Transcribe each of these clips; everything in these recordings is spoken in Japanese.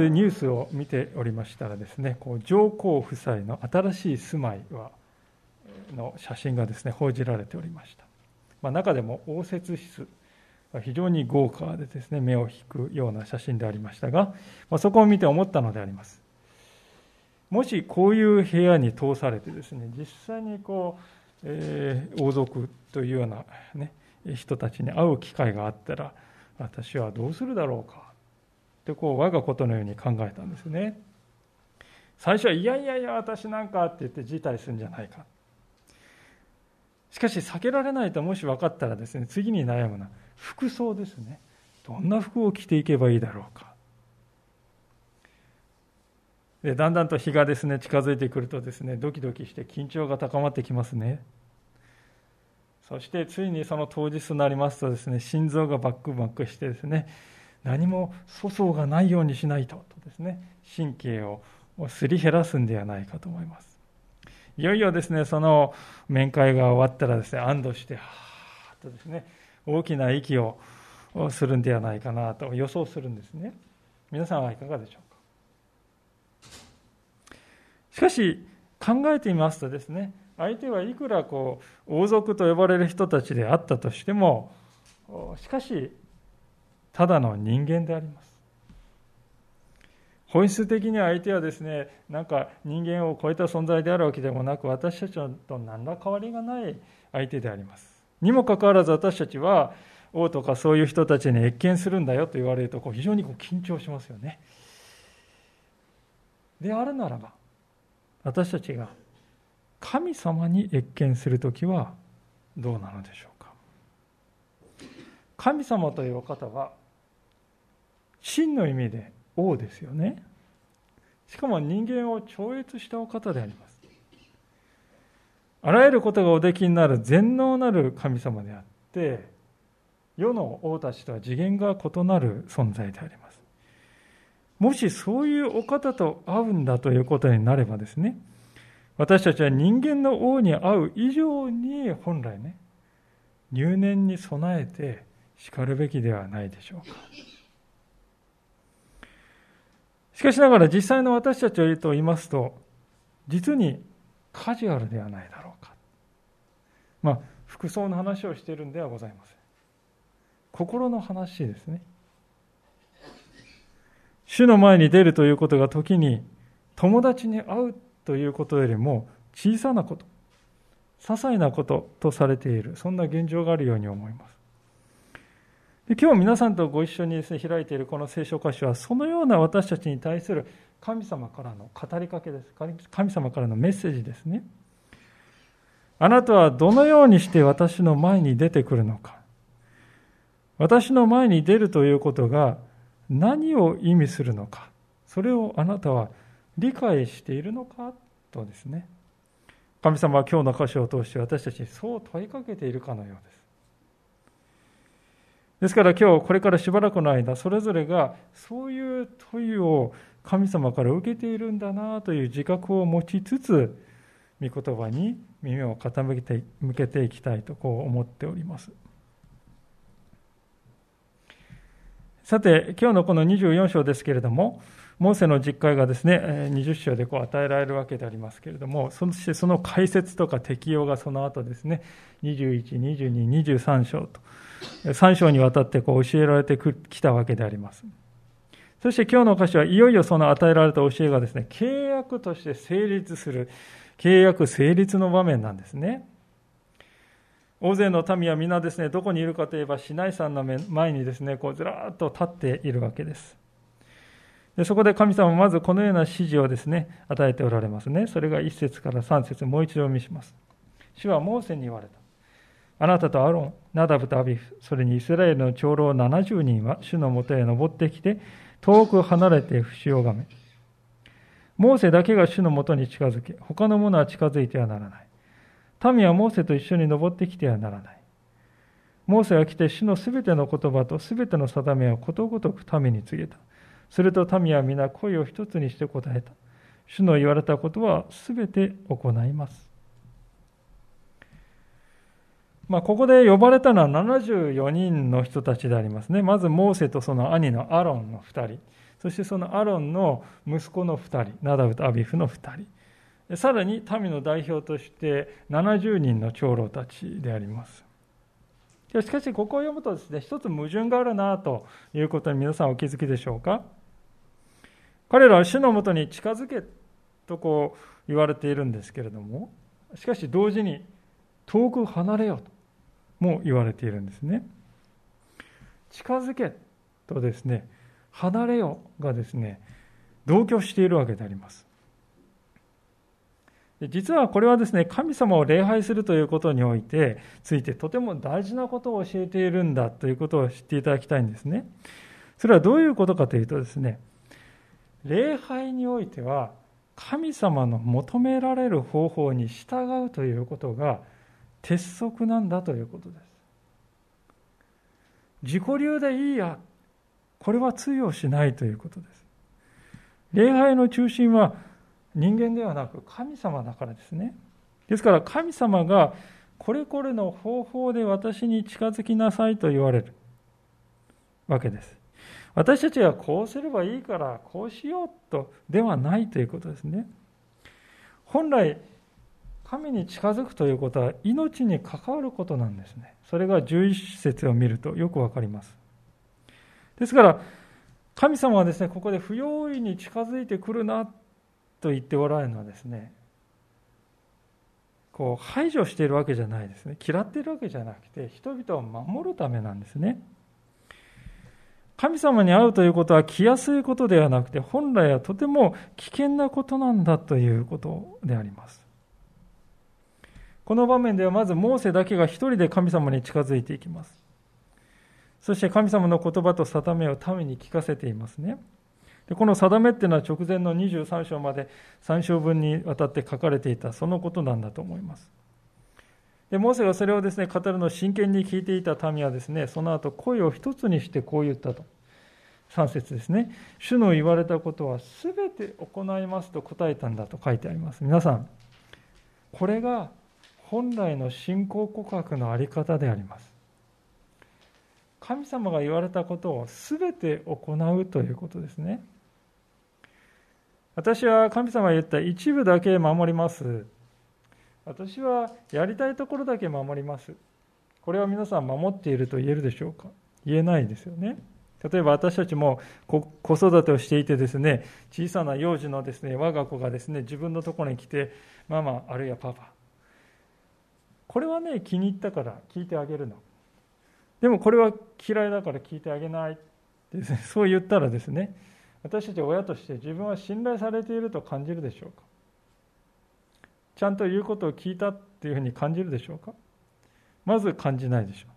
ニュースを見ておりましたらですねこう上皇夫妻の新しい住まいはの写真がですね報じられておりました、まあ、中でも応接室は非常に豪華でですね目を引くような写真でありましたが、まあ、そこを見て思ったのであります。もしこういう部屋に通されてですね実際にこう、えー、王族というような、ね、人たちに会う機会があったら私はどうするだろうか。ってこう我がことのように考えたんですね。最初はいやいやいや私なんかって言って辞退するんじゃないか。しかし避けられないともし分かったらですね次に悩むのは服装ですね。どんな服を着ていけばいいだろうか。でだんだんと日がですね近づいてくるとですねドキドキして緊張が高まってきますね。そしてついにその当日となりますとですね心臓がバックバックしてですね何も粗相がないようにしないととですね神経をすり減らすんではないかと思います。いよいよですねその面会が終わったらですね安堵してはーっとですね大きな息をするんではないかなと予想するんですね。皆さんはいかがでしょうか？しかし考えてみますとですね相手はいくらこう王族と呼ばれる人たちであったとしてもしかしただの人間であります。本質的に相手はですね、なんか人間を超えた存在であるわけでもなく、私たちと何ら変わりがない相手であります。にもかかわらず私たちは、王とかそういう人たちに謁見するんだよと言われると、こう非常にこう緊張しますよね。であるならば、私たちが神様に謁見するときはどうなのでしょうか。神様というお方は、真の意味で王ですよね。しかも人間を超越したお方であります。あらゆることがおできになる全能なる神様であって世の王たちとは次元が異なる存在であります。もしそういうお方と会うんだということになればですね私たちは人間の王に会う以上に本来ね入念に備えてしかるべきではないでしょうか。しかしながら実際の私たちはと言いますと、実にカジュアルではないだろうか。まあ、服装の話をしているんではございません。心の話ですね。主の前に出るということが時に友達に会うということよりも小さなこと、些細なこととされている、そんな現状があるように思います。で今日皆さんとご一緒にです、ね、開いているこの聖書箇所はそのような私たちに対する神様からの語りかけです。神様からのメッセージですね。あなたはどのようにして私の前に出てくるのか。私の前に出るということが何を意味するのか。それをあなたは理解しているのかとですね。神様は今日の箇所を通して私たちにそう問いかけているかのようです。ですから今日これからしばらくの間それぞれがそういう問いを神様から受けているんだなという自覚を持ちつつ御言葉に耳を傾けて向けていきたいとこう思っております。さて今日のこの24章ですけれどもモーセの実会がですね20章でこう与えられるわけでありますけれどもそしてその解説とか適用がその後ですね21、22、23章と。3章にわたってこう教えられてきたわけであります。そして今日の箇所はいよいよその与えられた教えがですね、契約として成立する、契約成立の場面なんですね。大勢の民は皆ですね、どこにいるかといえば、シナイ山の前にですね、こうずらっと立っているわけです。でそこで神様はまずこのような指示をですね、与えておられますね。それが1節から3節もう一度お見します。主はモーセに言われた。あなたとアロン、ナダブとアビフ、それにイスラエルの長老70人は主のもとへ登ってきて、遠く離れて節をがめ、モーセだけが主のもとに近づけ、他の者は近づいてはならない。民はモーセと一緒に登ってきてはならない。モーセが来て主のすべての言葉とすべての定めをことごとく民に告げた。すると民は皆声を一つにして答えた。主の言われたことはすべて行います。まあ、ここで呼ばれたのは74人の人たちでありますね。まずモーセとその兄のアロンの2人。そしてそのアロンの息子の2人。ナダブとアビフの2人。さらに民の代表として70人の長老たちであります。しかし、ここを読むとですね、一つ矛盾があるなということに皆さんお気づきでしょうか彼らは主のもとに近づけとこう言われているんですけれども、しかし同時に遠く離れよとも言われているんですね。近づけとですね、離れよがですね、同居しているわけであります。実はこれはですね、神様を礼拝するということにおいて、ついてとても大事なことを教えているんだということを知っていただきたいんですね。それはどういうことかというとですね、礼拝においては、神様の求められる方法に従うということが鉄則なんだということです。自己流でいいや、これは通用しないということです。礼拝の中心は人間ではなく神様だからですね。ですから神様がこれこれの方法で私に近づきなさいと言われるわけです。私たちがこうすればいいからこうしようとではないということですね。本来神に近づくということは命に関わることなんですね。それが11節を見るとよくわかります。ですから神様はですねここで不用意に近づいてくるなと言っておられるのはですねこう排除しているわけじゃないですね嫌っているわけじゃなくて人々を守るためなんですね神様に会うということは来やすいことではなくて本来はとても危険なことなんだということでありますこの場面ではまずモーセだけが一人で神様に近づいていきます。そして神様の言葉と定めを民に聞かせていますね。でこの定めっていうのは直前の23章まで3章分にわたって書かれていたそのことなんだと思います。でモーセがそれをですね語るのを真剣に聞いていた民はですねその後声を一つにしてこう言ったと。3節ですね。主の言われたことは全て行いますと答えたんだと書いてあります。皆さんこれが本来の信仰告白の在り方であります神様が言われたことを全て行うということですね私は神様が言った一部だけ守ります。私はやりたいところだけ守ります。これは皆さん守っていると言えるでしょうか？言えないですよね。例えば私たちも子育てをしていてですね、小さな幼児のですね、我が子がですね、自分のところに来て、ママ、あるいはパパ。これはね、気に入ったから聞いてあげるの。でもこれは嫌いだから聞いてあげないですね、そう言ったらですね、私たち親として自分は信頼されていると感じるでしょうか？ちゃんと言うことを聞いたっていうふうに感じるでしょうか？まず感じないでしょう。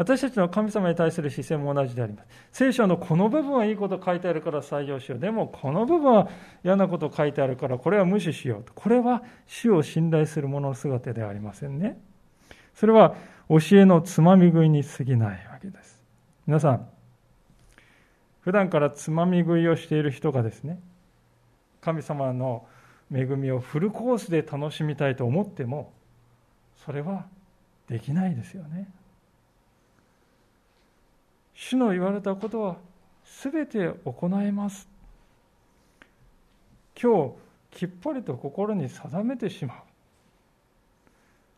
私たちの神様に対する視線も同じであります。聖書のこの部分はいいこと書いてあるから採用しよう。でもこの部分は嫌なこと書いてあるからこれは無視しようと。これは主を信頼する者の姿ではありませんね。それは教えのつまみ食いに過ぎないわけです。皆さん普段からつまみ食いをしている人がですね神様の恵みをフルコースで楽しみたいと思ってもそれはできないですよね。主の言われたことは全て行います。今日きっぱりと心に定めてしまう。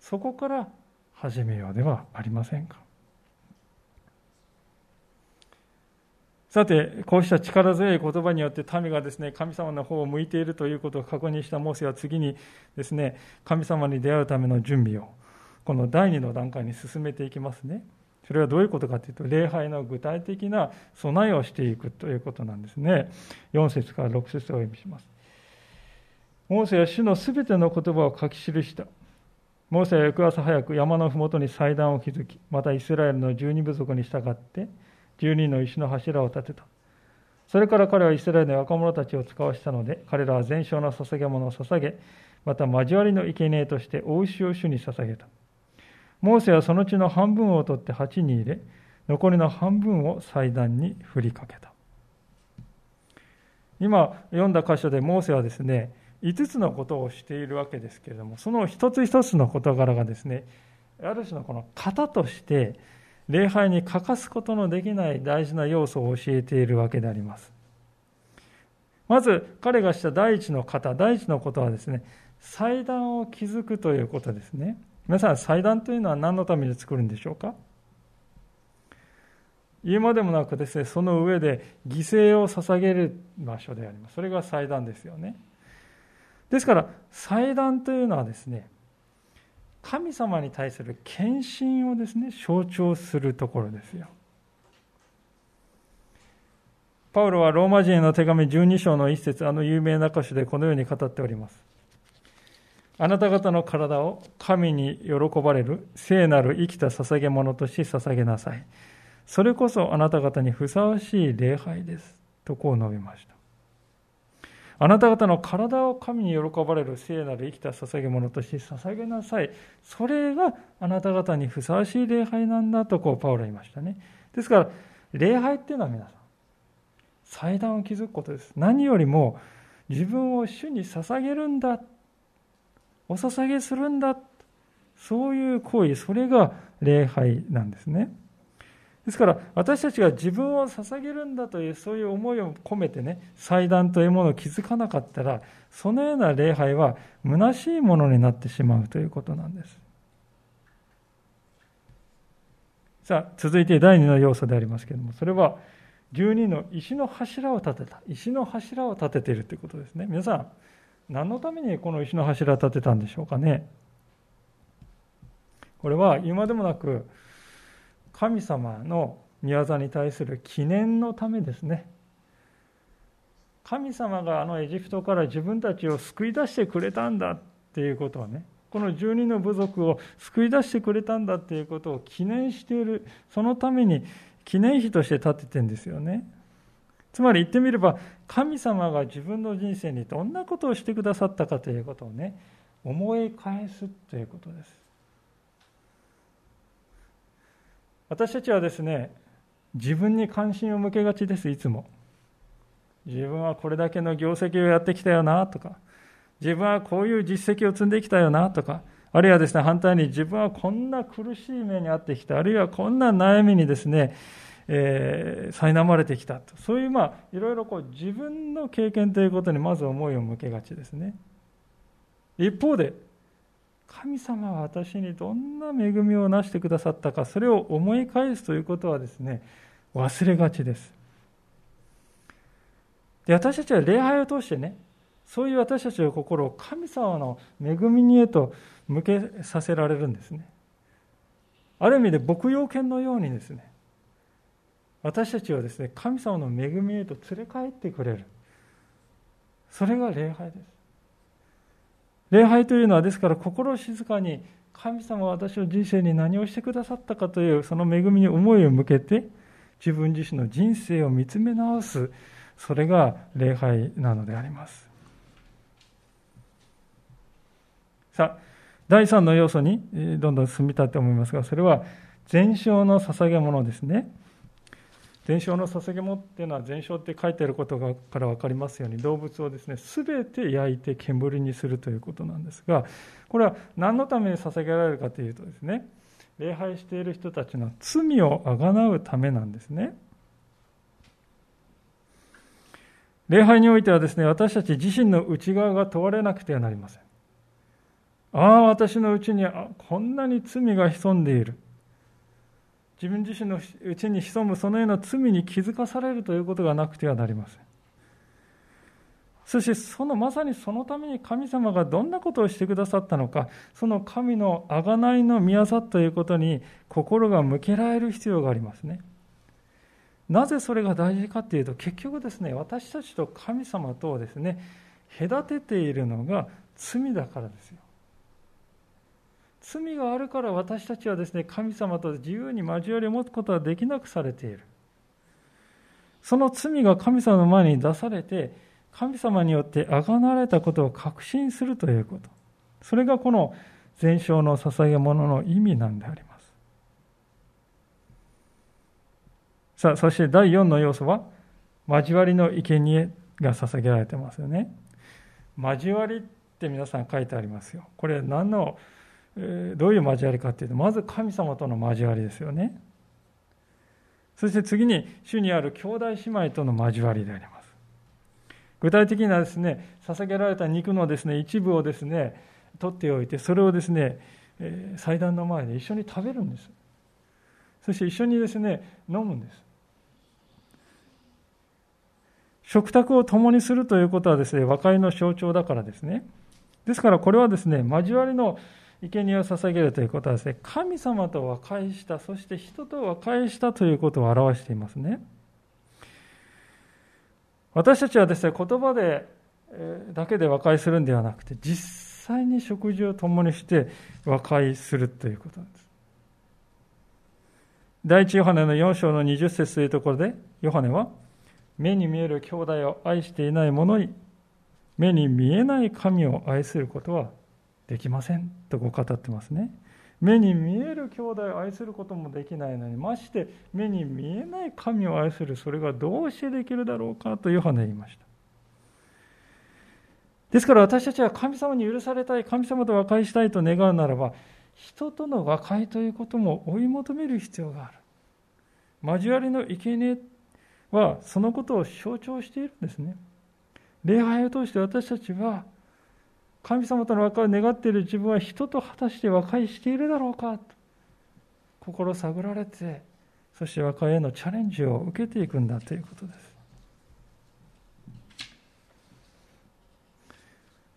そこから始めようではありませんか。さて、こうした力強い言葉によって民がですね、神様の方を向いているということを確認したモーセは次にですね、神様に出会うための準備を、この第二の段階に進めていきますね。それはどういうことかというと、礼拝の具体的な備えをしていくということなんですね。4節から6節を読みします。モーセは主のすべての言葉を書き記した。モーセは翌朝早く山の麓に祭壇を築き、またイスラエルの十二部族に従って、12の石の柱を立てた。それから彼はイスラエルの若者たちを使わしたので、彼らは全焼の捧げ物を捧げ、また交わりの生贄として大牛を主に捧げた。モーセはそのうちの半分を取って鉢に入れ、残りの半分を祭壇に振りかけた。今読んだ箇所でモーセはですね、5つのことをしているわけですけれども、その一つ一つの事柄がですね、ある種のこの型として、礼拝に欠かすことのできない大事な要素を教えているわけであります。まず彼がした第一の型、第一のことはですね、祭壇を築くということですね。皆さん、祭壇というのは何のために作るんでしょうか？言うまでもなくですね、その上で犠牲を捧げる場所であります。それが祭壇ですよね。ですから、祭壇というのはですね、神様に対する献身をですね、象徴するところですよ。パウロはローマ人への手紙12章の一節、あの有名な箇所でこのように語っております。あなた方の体を神に喜ばれる聖なる生きた捧げ物として捧げなさい。それこそあなた方にふさわしい礼拝です。とこう述べました。あなた方の体を神に喜ばれる聖なる生きた捧げ物として捧げなさい。それがあなた方にふさわしい礼拝なんだとこうパウロは言いましたね。ですから、礼拝っていうのは皆さん、祭壇を築くことです。何よりも自分を主に捧げるんだ。お捧げするんだ。そういう行為、それが礼拝なんですね。ですから私たちが自分を捧げるんだというそういう思いを込めてね祭壇というものを気づかなかったらそのような礼拝は虚しいものになってしまうということなんですさあ続いて第2の要素でありますけれどもそれは12の石の柱を立てた石の柱を立てているということですね皆さん何のためにこの石の柱立てたんでしょうかね。これは今でもなく神様の御業に対する記念のためですね。神様があのエジプトから自分たちを救い出してくれたんだっていうことをねこの12の部族を救い出してくれたんだっていうことを記念しているそのために記念碑として建ててんですよね。つまり言ってみれば神様が自分の人生にどんなことをしてくださったかということをね思い返すということです。私たちはですね自分に関心を向けがちですいつも。自分はこれだけの業績をやってきたよなとか自分はこういう実績を積んできたよなとかあるいはですね反対に自分はこんな苦しい目に遭ってきたあるいはこんな悩みにですねえー、苛まれてきたと。そういうまあいろいろこう自分の経験ということにまず思いを向けがちですね。一方で神様は私にどんな恵みをなしてくださったかそれを思い返すということはですね忘れがちです。で私たちは礼拝を通してねそういう私たちの心を神様の恵みにへと向けさせられるんですね。ある意味で牧羊犬のようにですね私たちはですね神様の恵みへと連れ帰ってくれる。それが礼拝です。礼拝というのはですから心静かに神様は私の人生に何をしてくださったかというその恵みに思いを向けて自分自身の人生を見つめ直す。それが礼拝なのであります。さあ第3の要素にどんどん進みたいと思いますがそれは全焼の捧げ物ですね。全焼の捧げ物っていうのは全焼って書いてあることから分かりますように動物をですね全て焼いて煙にするということなんですがこれは何のために捧げられるかというとですね礼拝している人たちの罪をあがなうためなんですね。礼拝においてはですね私たち自身の内側が問われなくてはなりません。ああ私のうちにこんなに罪が潜んでいる。自分自身のうちに潜むそのような罪に気づかされるということがなくてはなりません。そしてそのまさにそのために神様がどんなことをしてくださったのか、その神の贖いの宮業ということに心が向けられる必要がありますね。なぜそれが大事かというと、結局ですね、私たちと神様とをですね、隔てているのが罪だからですよ。罪があるから私たちはですね神様と自由に交わりを持つことはできなくされているその罪が神様の前に出されて、神様によってあがなわれたことを確信するということ。それがこの全焼の捧げ物の意味なんであります。さあ、そして第4の要素は、交わりの生贄が捧げられてますよね。交わりって皆さん書いてありますよ。これ何の、どういう交わりかっていうと、まず神様との交わりですよね。そして次に主にある兄弟姉妹との交わりであります。具体的にはですね、捧げられた肉のですね、一部をですね、取っておいて、それをですね、祭壇の前で一緒に食べるんです。そして一緒にですね、飲むんです。食卓を共にするということはですね、和解の象徴だからですね。ですからこれはですね、交わりの生贄を捧げるということはですね、神様と和解した、そして人と和解したということを表していますね。私たちはですね、言葉で、だけで和解するんではなくて、実際に食事を共にして和解するということなんです。第一ヨハネの4章の20節というところで、ヨハネは、目に見える兄弟を愛していない者に、目に見えない神を愛することはできませんとこう語ってますね。目に見える兄弟を愛することもできないのに、まして目に見えない神を愛する、それがどうしてできるだろうかとヨハネ言いました。ですから私たちは神様に許されたい、神様と和解したいと願うならば、人との和解ということも追い求める必要がある。交わりの生贄はそのことを象徴しているんですね。礼拝を通して私たちは神様との和解を願っている自分は人と果たして和解しているだろうか。と心探られてそして和解へのチャレンジを受けていくんだということです。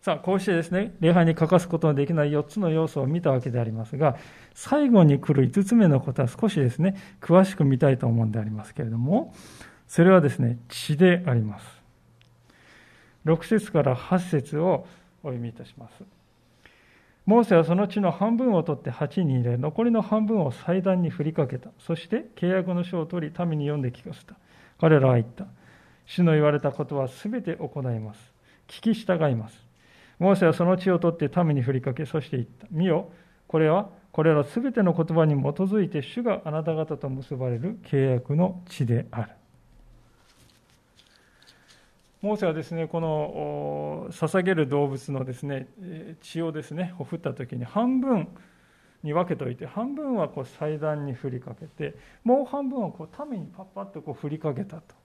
さあこうしてですね礼拝に欠かすことのできない4つの要素を見たわけでありますが最後に来る5つ目のことは少しですね詳しく見たいと思うんでありますけれどもそれはですね血であります。6節から8節をお読みいたします。モーセはその地の半分を取って鉢に入れ、残りの半分を祭壇に振りかけた。そして契約の書を取り、民に読んで聞かせた。彼らは言った。主の言われたことはすべて行います。聞き従います。モーセはその地を取って民に振りかけ、そして言った。見よ、これはこれらすべての言葉に基づいて主があなた方と結ばれる契約の地である。モーセはですねこの捧げる動物のですね血をですねほふった時に半分に分けておいて半分はこう祭壇に振りかけてもう半分はこう民にパッパッとこう振りかけたと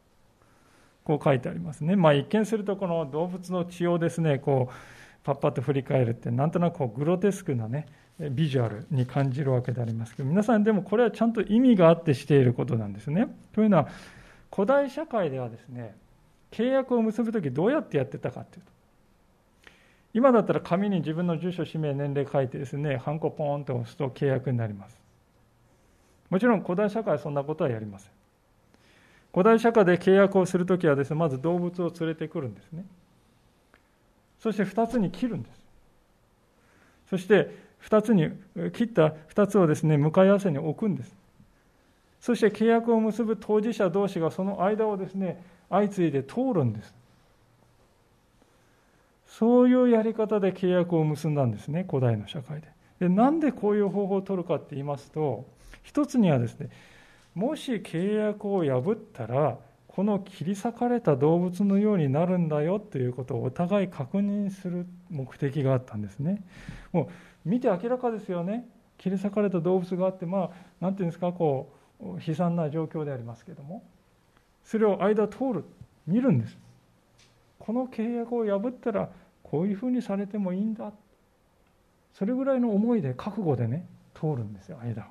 こう書いてありますね。まあ、一見するとこの動物の血をですねこうパッパッと振り返るってなんとなくこうグロテスクなねビジュアルに感じるわけでありますけど皆さんでもこれはちゃんと意味があってしていることなんですね。というのは古代社会ではですね契約を結ぶ時どうやってやってたかっていうと今だったら紙に自分の住所氏名年齢書いてですねハンコポーンと押すと契約になります。もちろん古代社会はそんなことはやりません。古代社会で契約をするときはですねまず動物を連れてくるんですね。そして2つに切るんです。そして2つに切った2つをですね向かい合わせに置くんです。そして契約を結ぶ当事者同士がその間をですね相次いで通るんです。そういうやり方で契約を結んだんですね古代の社会で。でなんでこういう方法を取るかって言いますと一つにはですねもし契約を破ったらこの切り裂かれた動物のようになるんだよということをお互い確認する目的があったんですね。もう見て明らかですよね。切り裂かれた動物があってまあ何ていうんですかこう悲惨な状況でありますけども。それを間通る見るんです。この契約を破ったらこういうふうにされてもいいんだ。それぐらいの思いで覚悟でね通るんですよ間を。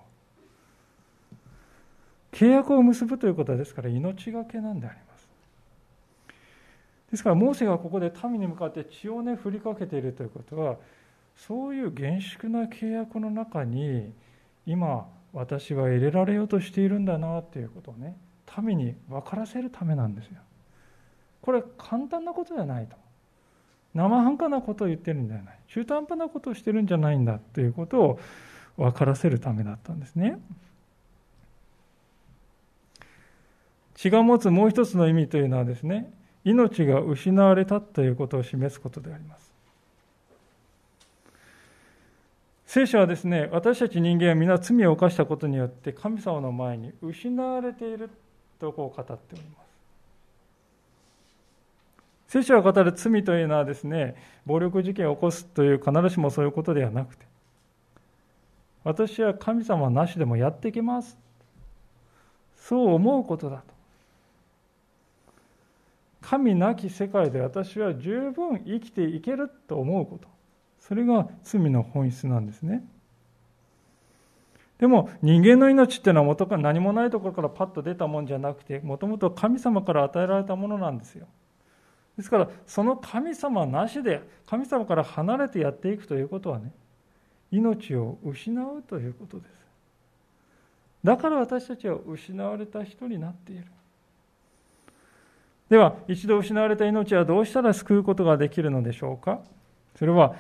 契約を結ぶということですから命がけなんであります。ですからモーセがここで民に向かって血をね振りかけているということはそういう厳粛な契約の中に今私は入れられようとしているんだなということをね民に分からせるためなんですよ。これ簡単なことじゃないと。生半可なことを言ってるんじゃない。中途半端なことをしてるんじゃないんだということを分からせるためだったんですね。血が持つもう一つの意味というのはですね、命が失われたということを示すことであります。聖書はですね、私たち人間は皆罪を犯したことによって神様の前に失われているとこう語っております。聖書が語る罪というのはですね、暴力事件を起こすという必ずしもそういうことではなくて、私は神様なしでもやっていけます。そう思うことだと。神なき世界で私は十分生きていけると思うこと。それが罪の本質なんですね。でも人間の命っていうのは元から何もないところからパッと出たもんじゃなくて、もともと神様から与えられたものなんですよ。ですから、その神様なしで、神様から離れてやっていくということはね、命を失うということです。だから私たちは失われた人になっている。では、一度失われた命はどうしたら救うことができるのでしょうかそれは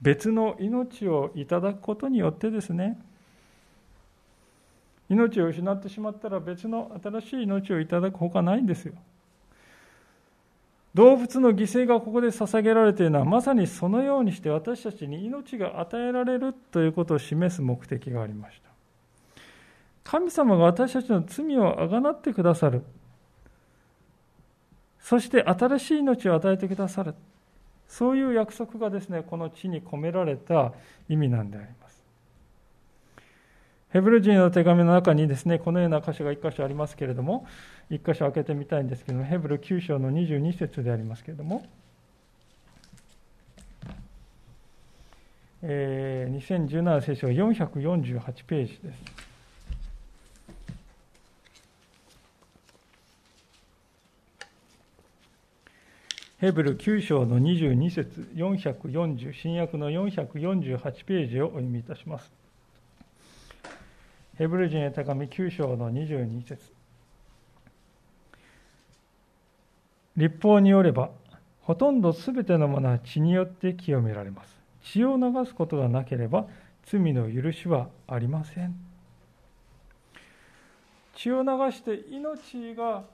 別の命をいただくことによってですね、命を失ってしまったら別の新しい命をいただくほかないんですよ。動物の犠牲がここで捧げられているのはまさにそのようにして私たちに命が与えられるということを示す目的がありました。神様が私たちの罪をあがなってくださる。そして新しい命を与えてくださる。そういう約束がですねこの地に込められた意味なんであります。ヘブル人の手紙の中にですね、このような箇所が1箇所ありますけれども、1箇所開けてみたいんですけども、ヘブル9章の22節でありますけれども、えー、2017聖書448ページです。ヘブル9章の22節440、新約の448ページをお読みいたします。ヘブル人へ手紙9章の22節。立法によればほとんどすべてのものは血によって清められます。血を流すことがなければ罪の許しはありません。血を流して命が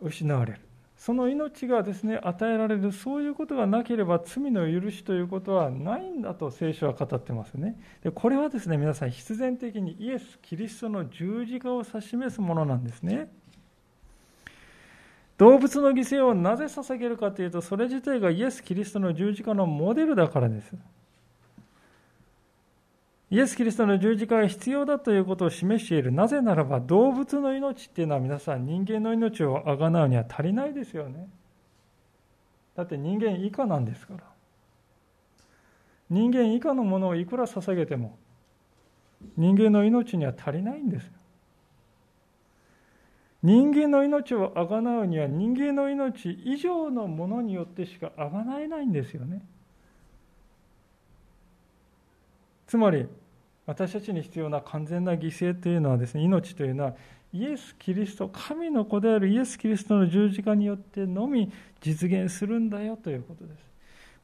失われる。その命がですね与えられるそういうことがなければ罪の許しということはないんだと聖書は語ってますね。でこれはですね皆さん必然的にイエス・キリストの十字架を指し示すものなんですね。動物の犠牲をなぜ捧げるかというとそれ自体がイエス・キリストの十字架のモデルだからです。イエス・キリストの十字架が必要だということを示している。なぜならば動物の命っていうのは皆さん人間の命をあがなうには足りないですよね。だって人間以下なんですから。人間以下のものをいくら捧げても人間の命には足りないんです。人間の命をあがなうには人間の命以上のものによってしかあがなえないんですよね。つまり私たちに必要な完全な犠牲というのはですね命というのはイエス・キリスト神の子であるイエス・キリストの十字架によってのみ実現するんだよということです。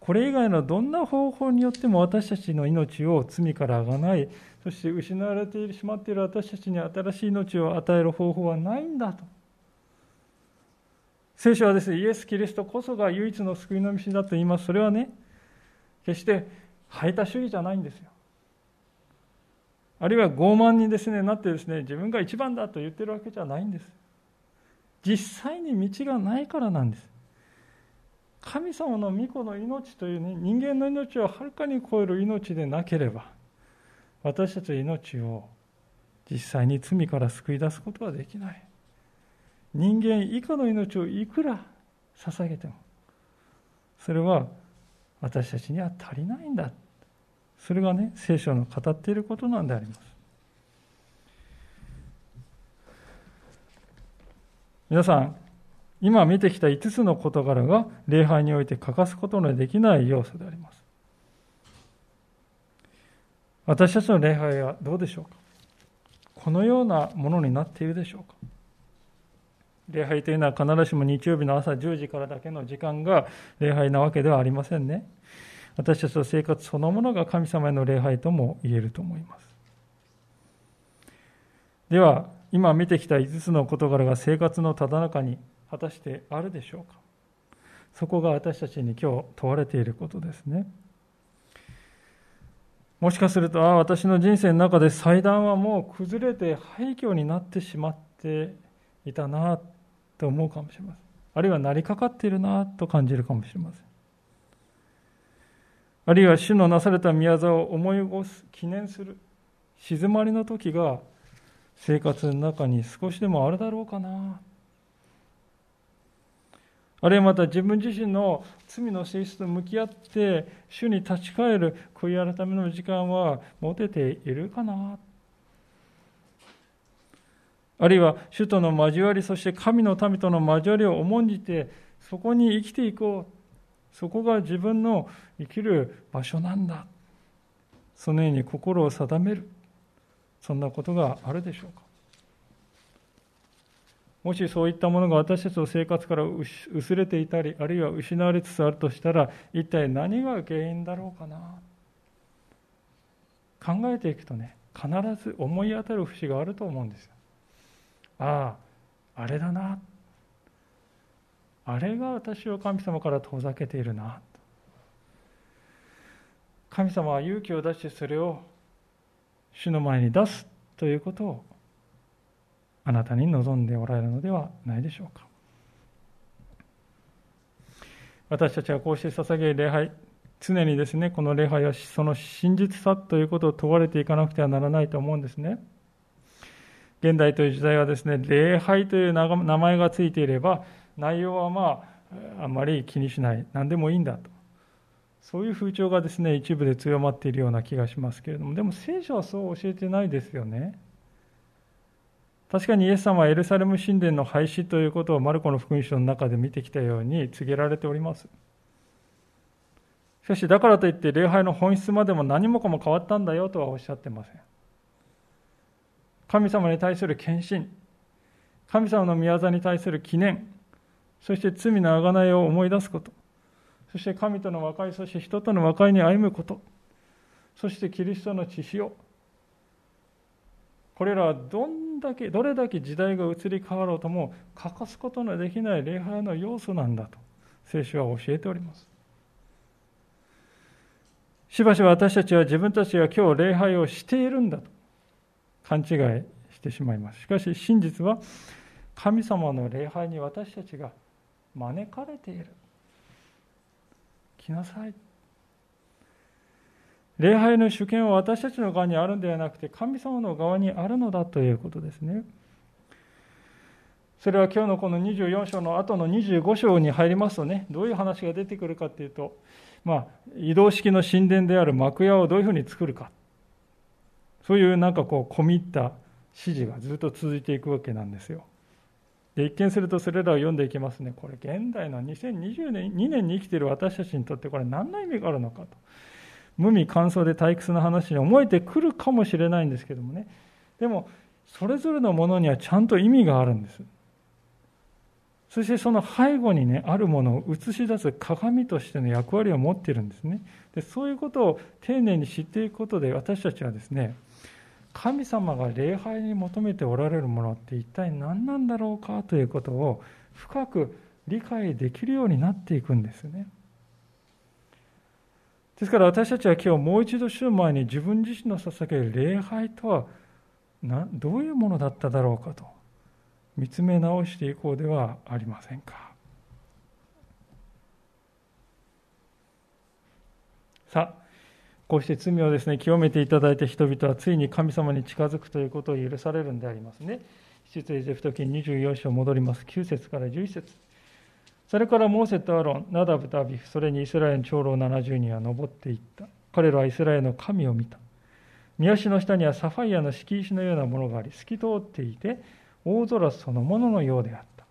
これ以外のどんな方法によっても私たちの命を罪からあがないそして失われてしまっている私たちに新しい命を与える方法はないんだと。聖書はですねイエス・キリストこそが唯一の救いの道だと言います。それはね決して排他主義じゃないんですよ。あるいは傲慢にですねなってですね自分が一番だと言ってるわけじゃないんです。実際に道がないからなんです。神様の御子の命というね人間の命をはるかに超える命でなければ私たちの命を実際に罪から救い出すことはできない。人間以下の命をいくら捧げてもそれは私たちには足りないんだ。それがね、聖書の語っていることなんであります。皆さん、今見てきた5つの事柄が礼拝において欠かすことのできない要素であります。私たちの礼拝はどうでしょうか？このようなものになっているでしょうか？礼拝というのは必ずしも日曜日の朝10時からだけの時間が礼拝なわけではありませんね。私たちの生活そのものが神様への礼拝とも言えると思います。では、今見てきた5つの事柄が生活のただ中に果たしてあるでしょうかそこが私たちに今日問われていることですね。もしかすると、ああ、私の人生の中で祭壇はもう崩れて廃墟になってしまっていたなと思うかもしれません。あるいはなりかかっているなと感じるかもしれません。あるいは主のなされた宮沢を思い起こす、記念する、静まりの時が生活の中に少しでもあるだろうかな。あるいはまた自分自身の罪の性質と向き合って主に立ち返る悔い改めの時間は持てているかなあるいは主との交わりそして神の民との交わりを重んじてそこに生きていこうそこが自分の生きる場所なんだそのように心を定めるそんなことがあるでしょうかもしそういったものが私たちの生活から薄れていたり、あるいは失われつつあるとしたら、一体何が原因だろうかな。考えていくとね、必ず思い当たる節があると思うんですよ。ああ、あれだな。あれが私を神様から遠ざけているな。神様は勇気を出してそれを主の前に出すということをあなたに望んでおられるのではないでしょうか私たちはこうして捧げる礼拝常にですねこの礼拝はその真実さということを問われていかなくてはならないと思うんですね現代という時代はですね礼拝という名前がついていれば内容はまああんまり気にしない。何でもいいんだと。そういう風潮がですね一部で強まっているような気がしますけれども。でも聖書はそう教えてないですよね。確かにイエス様はエルサレム神殿の廃止ということをマルコの福音書の中で見てきたように告げられております。しかし、だからといって礼拝の本質までも何もかも変わったんだよとはおっしゃってません。神様に対する献身、神様の宮座に対する記念、そして罪の贖いを思い出すこと、そして神との和解、そして人との和解に歩むこと、そしてキリストの血潮、これらはどんだけどれだけ時代が移り変わろうとも欠かすことのできない礼拝の要素なんだと聖書は教えております。しばしば私たちは自分たちが今日礼拝をしているんだと勘違いしてしまいます。しかし真実は神様の礼拝に私たちが招かれている来なさい礼拝の主権は私たちの側にあるんではなくて神様の側にあるのだということですね。それは今日のこの24章の後の25章に入りますとね、どういう話が出てくるかというと、まあ、移動式の神殿である幕屋をどういうふうに作るか、そういうなんかこう、込み入った指示がずっと続いていくわけなんですよ。で一見するとそれらを読んでいきますね、これ、現代の2020年2年に生きている私たちにとって、これ、何の意味があるのかと。無味乾燥で退屈な話に思えてくるかもしれないんですけどもね。でもそれぞれのものにはちゃんと意味があるんです。そしてその背後にねあるものを映し出す鏡としての役割を持っているんですね。でそういうことを丁寧に知っていくことで私たちはですね神様が礼拝に求めておられるものって一体何なんだろうかということを深く理解できるようになっていくんですね。ですから私たちは今日もう一度主の前に自分自身の捧げる礼拝とはどういうものだっただろうかと見つめ直していこうではありませんか。さあ、こうして罪をですね、清めていただいた人々はついに神様に近づくということを許されるんでありますね。出エジプト記24章戻ります。9節から11節それからモーセとアロン、ナダブとアビフ、それにイスラエルの長老70人は登っていった。彼らはイスラエルの神を見た。三好の下にはサファイアの敷石のようなものがあり、透き通っていて、大空そのもののようであった。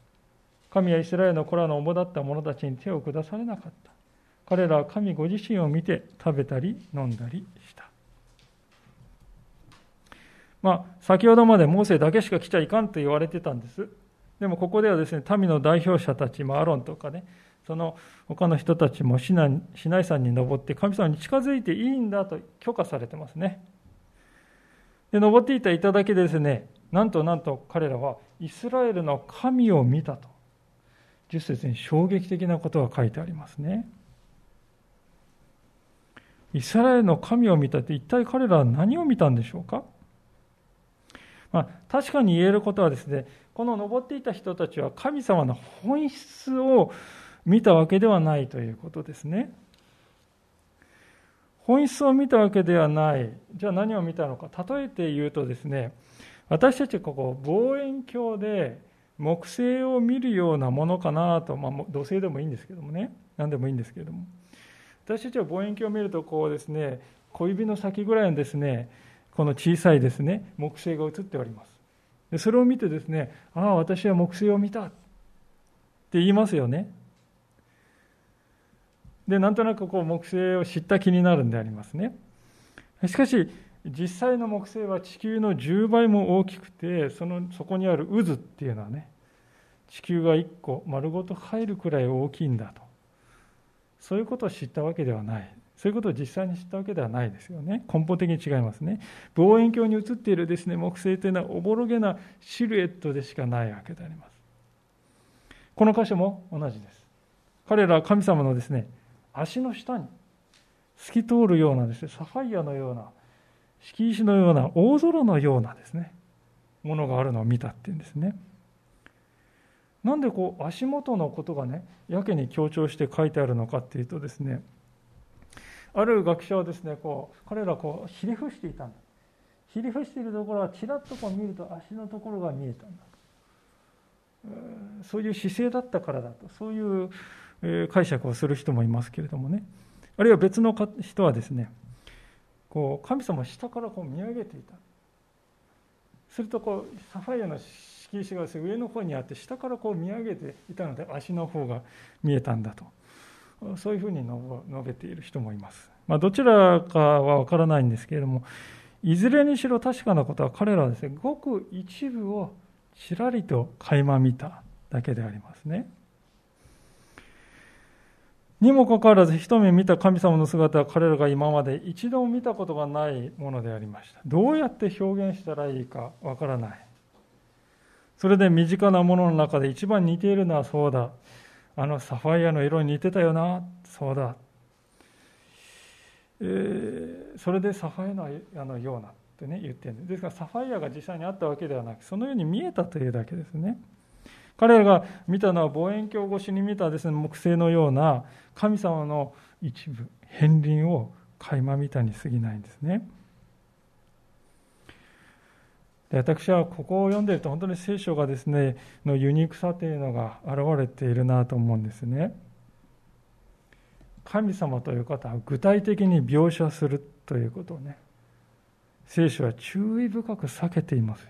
神はイスラエルの子らの主だった者たちに手を下されなかった。彼らは神ご自身を見て食べたり飲んだりした。まあ、先ほどまでモーセだけしか来ちゃいかんと言われてたんです。でもここではですね、民の代表者たちアロンとかね、その他の人たちもシナシナイ山に登って神様に近づいていいんだと許可されてますね。で、登っていた頂でですね、なんとなんと彼らはイスラエルの神を見たと10節に衝撃的なことが書いてありますねイスラエルの神を見たって一体彼らは何を見たんでしょうか、まあ、確かに言えることはですねこの登っていた人たちは神様の本質を見たわけではないということですね。本質を見たわけではない。じゃあ何を見たのか。例えて言うとですね私たちここ望遠鏡で木星を見るようなものかなと、まあ、土星でもいいんですけどもね。何でもいいんですけども。私たちは望遠鏡を見るとこうですね小指の先ぐらいのですねこの小さいですね木星が映っております。でそれを見てですねああ私は木星を見たって言いますよね。でなんとなくこう木星を知った気になるんでありますね。しかし実際の木星は地球の10倍も大きくてそのそこにある渦っていうのはね地球が1個丸ごと入るくらい大きいんだと。そういうことを知ったわけではない。そういうことを実際に知ったわけではないですよね。根本的に違いますね。望遠鏡に映っているですね木星というのはおぼろげなシルエットでしかないわけであります。この箇所も同じです。彼らは神様のですね足の下に透き通るようなですねサファイアのような敷石のような大空のようなですねものがあるのを見たっていうんですね。なんでこう足元のことがねやけに強調して書いてあるのかっていうとですねある学者はですねこう彼らこうひれ伏していたんだ。ひれ伏しているところはちらっとこう見ると足のところが見えたんだ。そういう姿勢だったからだと。そういう解釈をする人もいますけれどもね。あるいは別の人はですねこう神様を下からこう見上げていた。するとこうサファイアの敷石が上の方にあって下からこう見上げていたので足の方が見えたんだとそういうふうに述べている人もいます、まあ、どちらかは分からないんですけれどもいずれにしろ確かなことは彼らはですねごく一部をちらりと垣間見ただけでありますね。にもかかわらず一目見た神様の姿は彼らが今まで一度も見たことがないものでありました。どうやって表現したらいいかわからない。それで身近なものの中で一番似ているのはそうだ。あのサファイアの色に似てたよな。そうだ。えー、それでサファイアのようなってね言ってるんです。ですからサファイアが実際にあったわけではなく、そのように見えたというだけですね。彼らが見たのは望遠鏡越しに見たですね木星のような神様の一部片鱗を垣間見たに過ぎないんですねで私はここを読んでいると本当に聖書がですねのユニークさというのが現れているなと思うんですね神様という方は具体的に描写するということをね聖書は注意深く避けていますよ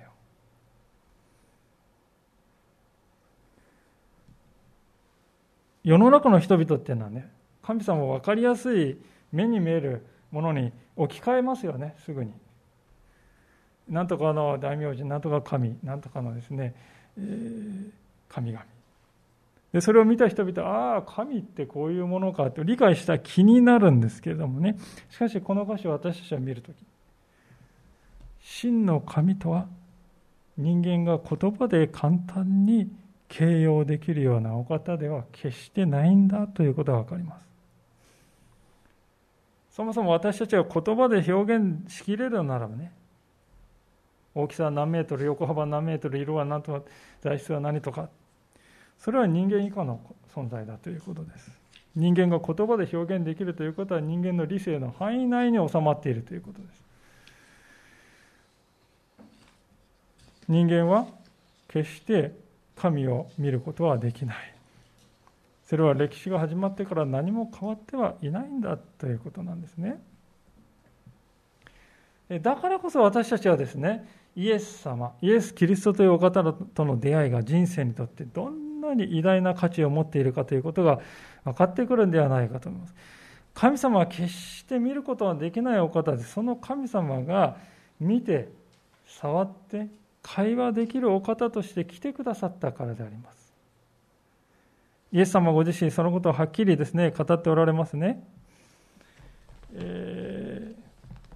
世の中の人々っていうのはね神様を分かりやすい目に見えるものに置き換えますよねすぐに。なんとかの大名人なんとか神なんとかのですね、えー、神々でそれを見た人々ああ神ってこういうものかと理解した気になるんですけれどもねしかしこの箇所私たちは見るとき真の神とは人間が言葉で簡単に形容できるようなお方では決してないんだということが分かります。そもそも私たちが言葉で表現しきれるならばね、大きさは何メートル、横幅何メートル、色は何とか、材質は何とか、それは人間以下の存在だということです。人間が言葉で表現できるということは人間の理性の範囲内に収まっているということです。人間は決して神を見ることはできないそれは歴史が始まってから何も変わってはいないんだということなんですねだからこそ私たちはですねイエス様イエス・キリストというお方との出会いが人生にとってどんなに偉大な価値を持っているかということが分かってくるんではないかと思います神様は決して見ることはできないお方でその神様が見て触って会話できるお方として来てくださったからであります。イエス様ご自身そのことをはっきりですね語っておられますね。えー、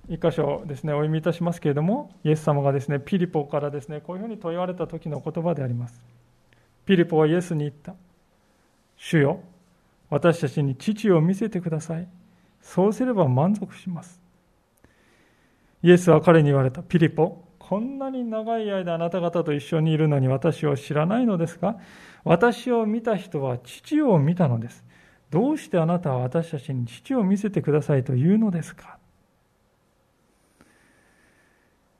一箇所ですね、お読みいたしますけれども、イエス様がですね、ピリポからですね、こういうふうに問いわれた時の言葉であります。ピリポはイエスに言った。主よ、私たちに父を見せてください。そうすれば満足します。イエスは彼に言われた。ピリポ、こんなに長い間あなた方と一緒にいるのに私を知らないのですか私を見た人は父を見たのです。どうしてあなたは私たちに父を見せてくださいと言うのですか？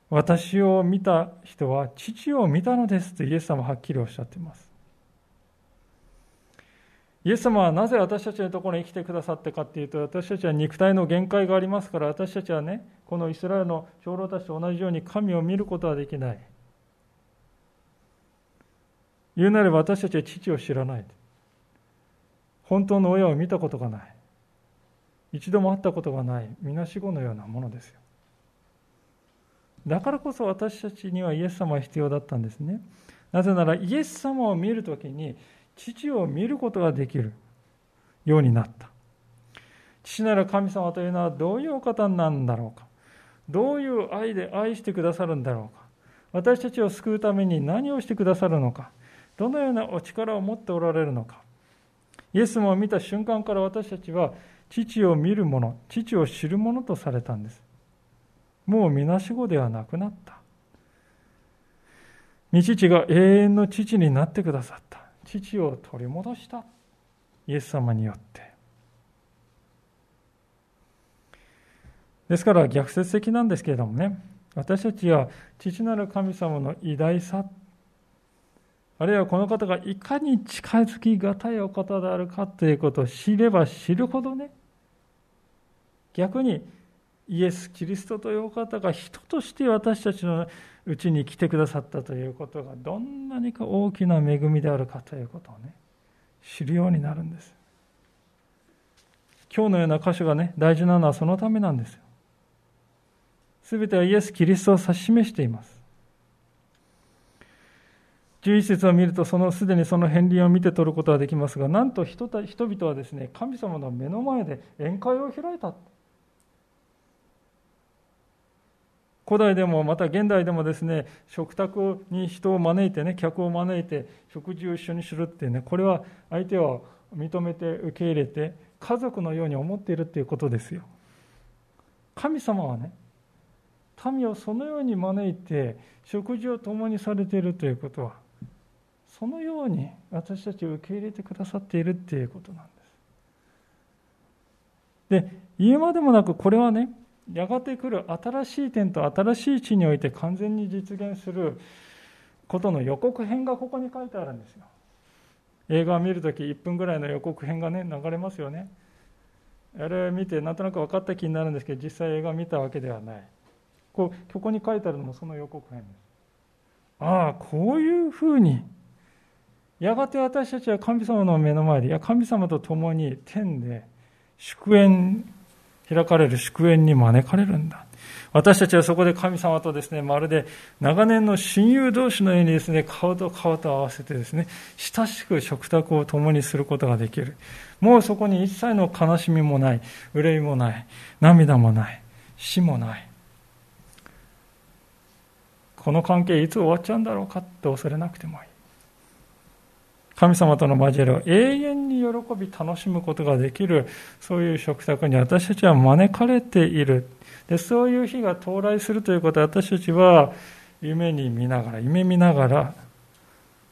私を見た人は父を見たのですとイエス様はっきりおっしゃっています。イエス様はなぜ私たちのところに来てくださってかっていうと私たちは肉体の限界がありますから私たちはねこのイスラエルの長老たちと同じように神を見ることはできない。言うなれば私たちは父を知らない。本当の親を見たことがない。一度も会ったことがないみなしごのようなものですよ。だからこそ私たちにはイエス様が必要だったんですねなぜならイエス様を見るときに父を見ることができるようになった。父なる神様というのはどういうお方なんだろうか。どういう愛で愛してくださるんだろうか。私たちを救うために何をしてくださるのか。どのようなお力を持っておられるのか。イエスも見た瞬間から私たちは父を見る者、父を知る者とされたんです。もうみなしごではなくなった。御父が永遠の父になってくださった。父を取り戻した。イエス様によって。ですから逆説的なんですけれどもね。私たちは父なる神様の偉大さ。あるいはこの方がいかに近づきがたいお方であるかということを知れば知るほどね。逆にイエス・キリストというお方が人として私たちのうちに来てくださったということがどんなにか大きな恵みであるかということをね知るようになるんです。今日のような箇所がね大事なのはそのためなんですよ。全てはイエス・キリストを指し示しています。11節を見るとそのすでにその片鱗を見て取ることができますがなんと人々はですね神様の目の前で宴会を開いた。古代でもまた現代でもですね食卓に人を招いてね客を招いて食事を一緒にするっていうねこれは相手を認めて受け入れて家族のように思っているっていうことですよ。神様はね民をそのように招いて食事を共にされているということはそのように私たちを受け入れてくださっているっていうことなんです。で言うまでもなくこれはねやがて来る新しい点と新しい地において完全に実現することの予告編がここに書いてあるんですよ。映画を見るとき1分ぐらいの予告編がね流れますよね。あれ見てなんとなく分かった気になるんですけど実際映画見たわけではない。こうここに書いてあるのもその予告編です。ああこういうふうにやがて私たちは神様の目の前でいや神様と共に天で祝宴開かれる祝宴に招かれるんだ。私たちはそこで神様とですね、まるで長年の親友同士のようにですね、顔と顔と合わせてですね、親しく食卓を共にすることができる。もうそこに一切の悲しみもない、憂いもない、涙もない、死もない。この関係いつ終わっちゃうんだろうかって恐れなくてもいい。神様との交わりを永遠に喜び楽しむことができるそういう食卓に私たちは招かれているでそういう日が到来するということは私たちは夢に見ながら夢見ながら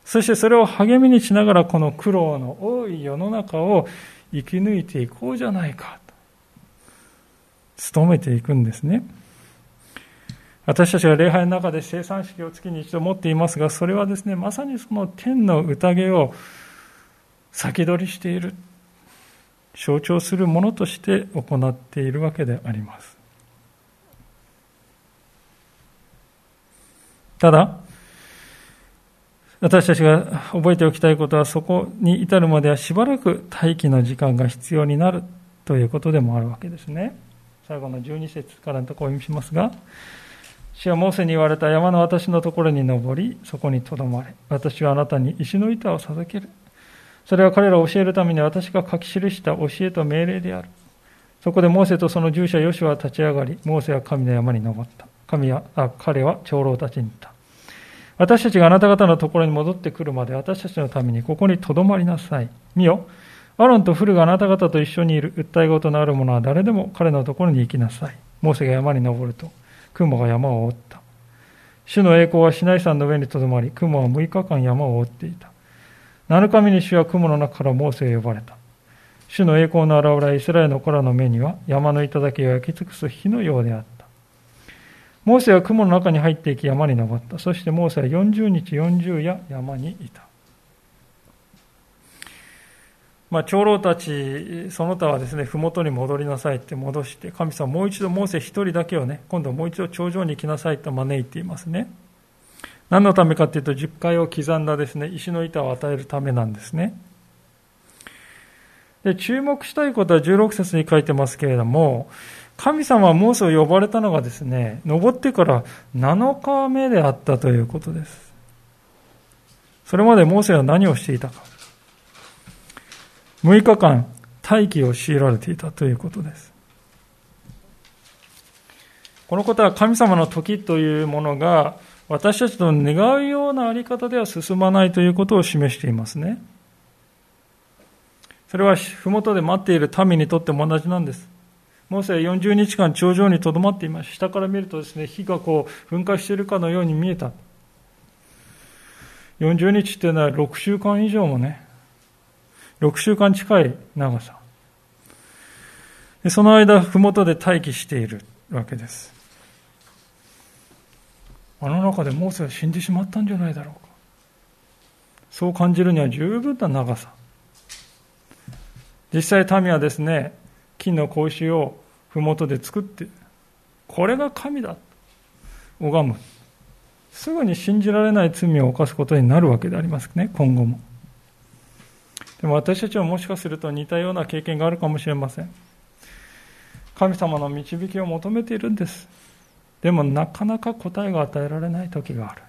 そしてそれを励みにしながらこの苦労の多い世の中を生き抜いていこうじゃないかと努めていくんですね。私たちが礼拝の中で生産式を月に一度持っていますが、それはですね、まさにその天の宴を先取りしている、象徴するものとして行っているわけであります。ただ、私たちが覚えておきたいことは、そこに至るまではしばらく待機の時間が必要になるということでもあるわけですね。最後の12節からのところを読みしますが、主はモーセに言われた山の私のところに登り、そこにとどまれ。私はあなたに石の板を授ける。それは彼らを教えるために私が書き記した教えと命令である。そこでモーセとその従者ヨシュは立ち上がり、モーセは神の山に登った。神はあ彼は長老たちに言った。私たちがあなた方のところに戻ってくるまで私たちのためにここにとどまりなさい。見よ、アロンとフルがあなた方と一緒にいる訴え事のある者は誰でも彼のところに行きなさい。モーセが山に登ると、雲が山を覆った。主の栄光はシナイ山の上にとどまり、雲は6日間山を覆っていた。7日目に主は雲の中からモーセを呼ばれた。主の栄光の現れイスラエルの子らの目には山の頂を焼き尽くす火のようであった。モーセは雲の中に入っていき山に登った。そしてモーセは40日40夜山にいた。まあ、長老たち、その他はですね、麓に戻りなさいって戻して、神様もう一度モーセ一人だけをね、今度もう一度頂上に来なさいと招いていますね。何のためかというと、10回を刻んだですね、石の板を与えるためなんですね。で、注目したいことは16節に書いてますけれども、神様はモーセを呼ばれたのがですね、登ってから7日目であったということです。それまでモーセは何をしていたか。6日間待機を強いられていたということです。このことは神様の時というものが私たちの願うようなあり方では進まないということを示していますね。それは麓で待っている民にとっても同じなんです。モーセは40日間頂上にとどまっていました。下から見るとですね、火がこう噴火しているかのように見えた。40日っていうのは6週間以上もね、6週間近い長さ。でその間、麓で待機しているわけです。あの中でモーセは死んでしまったんじゃないだろうか。そう感じるには十分な長さ。実際民はですね、金の格子を麓で作って、これが神だ。拝む。すぐに信じられない罪を犯すことになるわけでありますね、今後も。でも私たちはもしかすると似たような経験があるかもしれません。神様の導きを求めているんです。でもなかなか答えが与えられない時がある。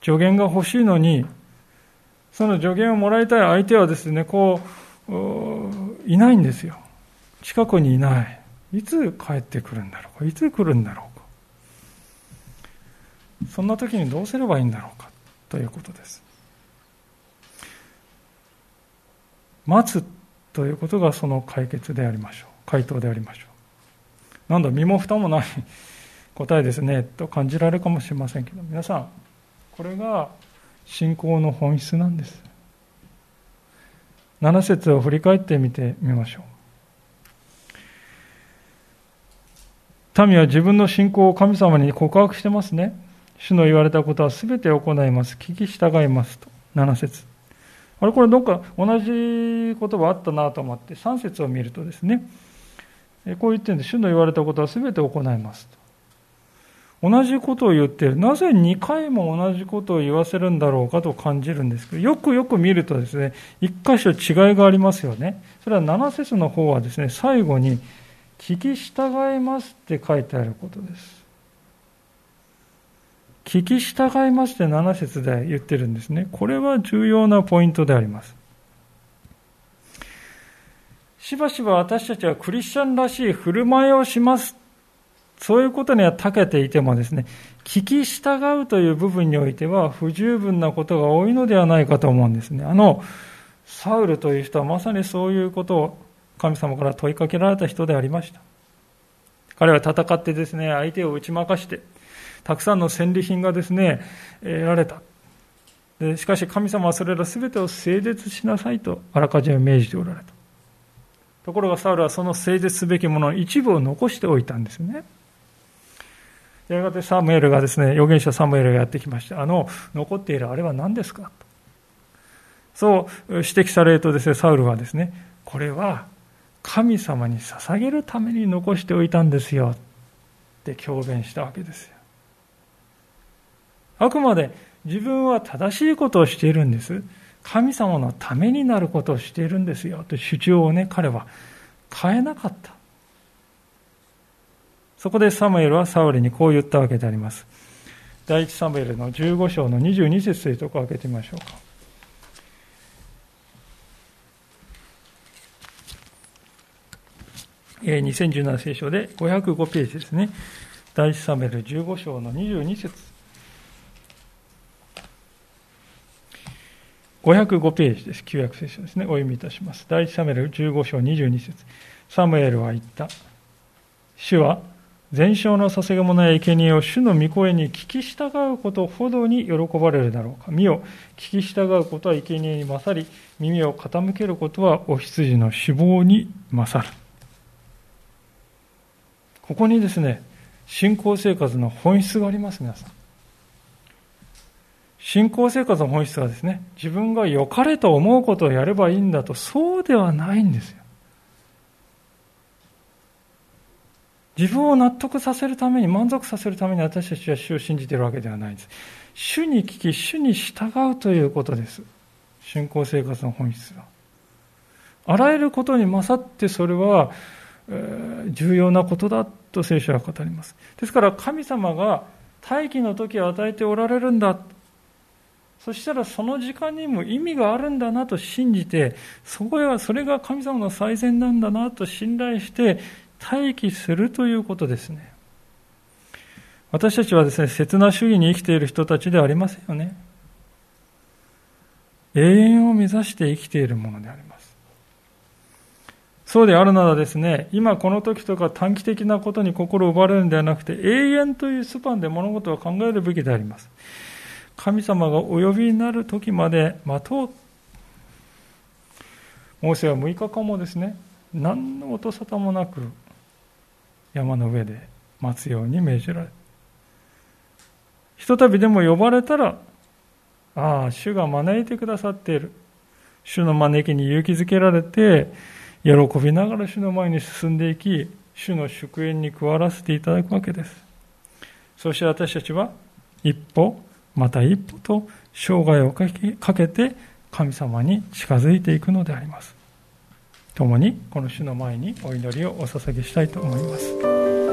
助言が欲しいのに、その助言をもらいたい相手はですね、こう、いないんですよ。近くにいない。いつ帰ってくるんだろうか？いつ来るんだろうか？そんな時にどうすればいいんだろうか？ということです。待つということがその解決でありましょう。回答でありましょう。なんだ、身も蓋もない答えですね、と感じられるかもしれませんけど、皆さん、これが信仰の本質なんです。7節を振り返ってみてみましょう。民は自分の信仰を神様に告白してますね。主の言われたことは全て行います。聞き従いますと。7節あれこれどっか同じ言葉あったなと思って3節を見るとですねこう言ってるんで主の言われたことは全て行いますと。同じことを言ってる。なぜ2回も同じことを言わせるんだろうかと感じるんですけどよくよく見るとですね一箇所違いがありますよね。それは7節の方はですね最後に聞き従いますって書いてあることです。聞き従いますって7節で言ってるんですね。これは重要なポイントであります。しばしば私たちはクリスチャンらしい振る舞いをします。そういうことには長けていてもですね、聞き従うという部分においては不十分なことが多いのではないかと思うんですね。あの、サウルという人はまさにそういうことを神様から問いかけられた人でありました。彼は戦ってですね、相手を打ち負かして、たくさんの戦利品がですね、得られた。でしかし神様はそれら全てを整絶しなさいとあらかじめ命じておられた。ところがサウルはその整絶すべきものの一部を残しておいたんですね。やがてサムエルがですね、預言者サムエルがやってきました。あの、残っているあれは何ですか？と。そう指摘されるとですね、サウルはですね、これは神様に捧げるために残しておいたんですよって強弁したわけですよ。あくまで自分は正しいことをしているんです。神様のためになることをしているんですよと主張をね、彼は変えなかった。そこでサムエルはサウルにこう言ったわけであります。第一サムエルの15章の22節というところを開けてみましょうか。2017聖書で505ページですね。第一サメル15章の22節505ページです。旧約聖書ですね。お読みいたします。第一サメル15章22節サムエルは言った。主は全焼の捧げ物や生贄を主の御声に聞き従うことほどに喜ばれるだろうか。身を聞き従うことは生贄に勝り、耳を傾けることはお羊の死亡に勝る。ここにですね、信仰生活の本質があります、皆さん。信仰生活の本質はですね、自分が良かれと思うことをやればいいんだと、そうではないんですよ。自分を納得させるために、満足させるために私たちは主を信じているわけではないんです。主に聞き、主に従うということです。信仰生活の本質は。あらゆることに勝ってそれは、えー、重要なことだと聖書は語ります。ですから神様が大気の時を与えておられるんだ。そしたらその時間にも意味があるんだなと信じて、そこはそれが神様の最善なんだなと信頼して待機するということですね。私たちはですね、切な主義に生きている人たちではありませんよね。永遠を目指して生きているものであります。そうであるならですね、今この時とか短期的なことに心を奪われるんではなくて、永遠というスパンで物事を考えるべきであります。神様がお呼びになる時まで待とう。モーセは6日間もですね、何の音沙汰もなく山の上で待つように命じられひとたびでも呼ばれたらああ主が招いてくださっている主の招きに勇気づけられて喜びながら主の前に進んでいき主の祝宴に加わらせていただくわけですそして私たちは一歩また一歩と生涯をかけて神様に近づいていくのであります共にこの主の前にお祈りをお捧げしたいと思います。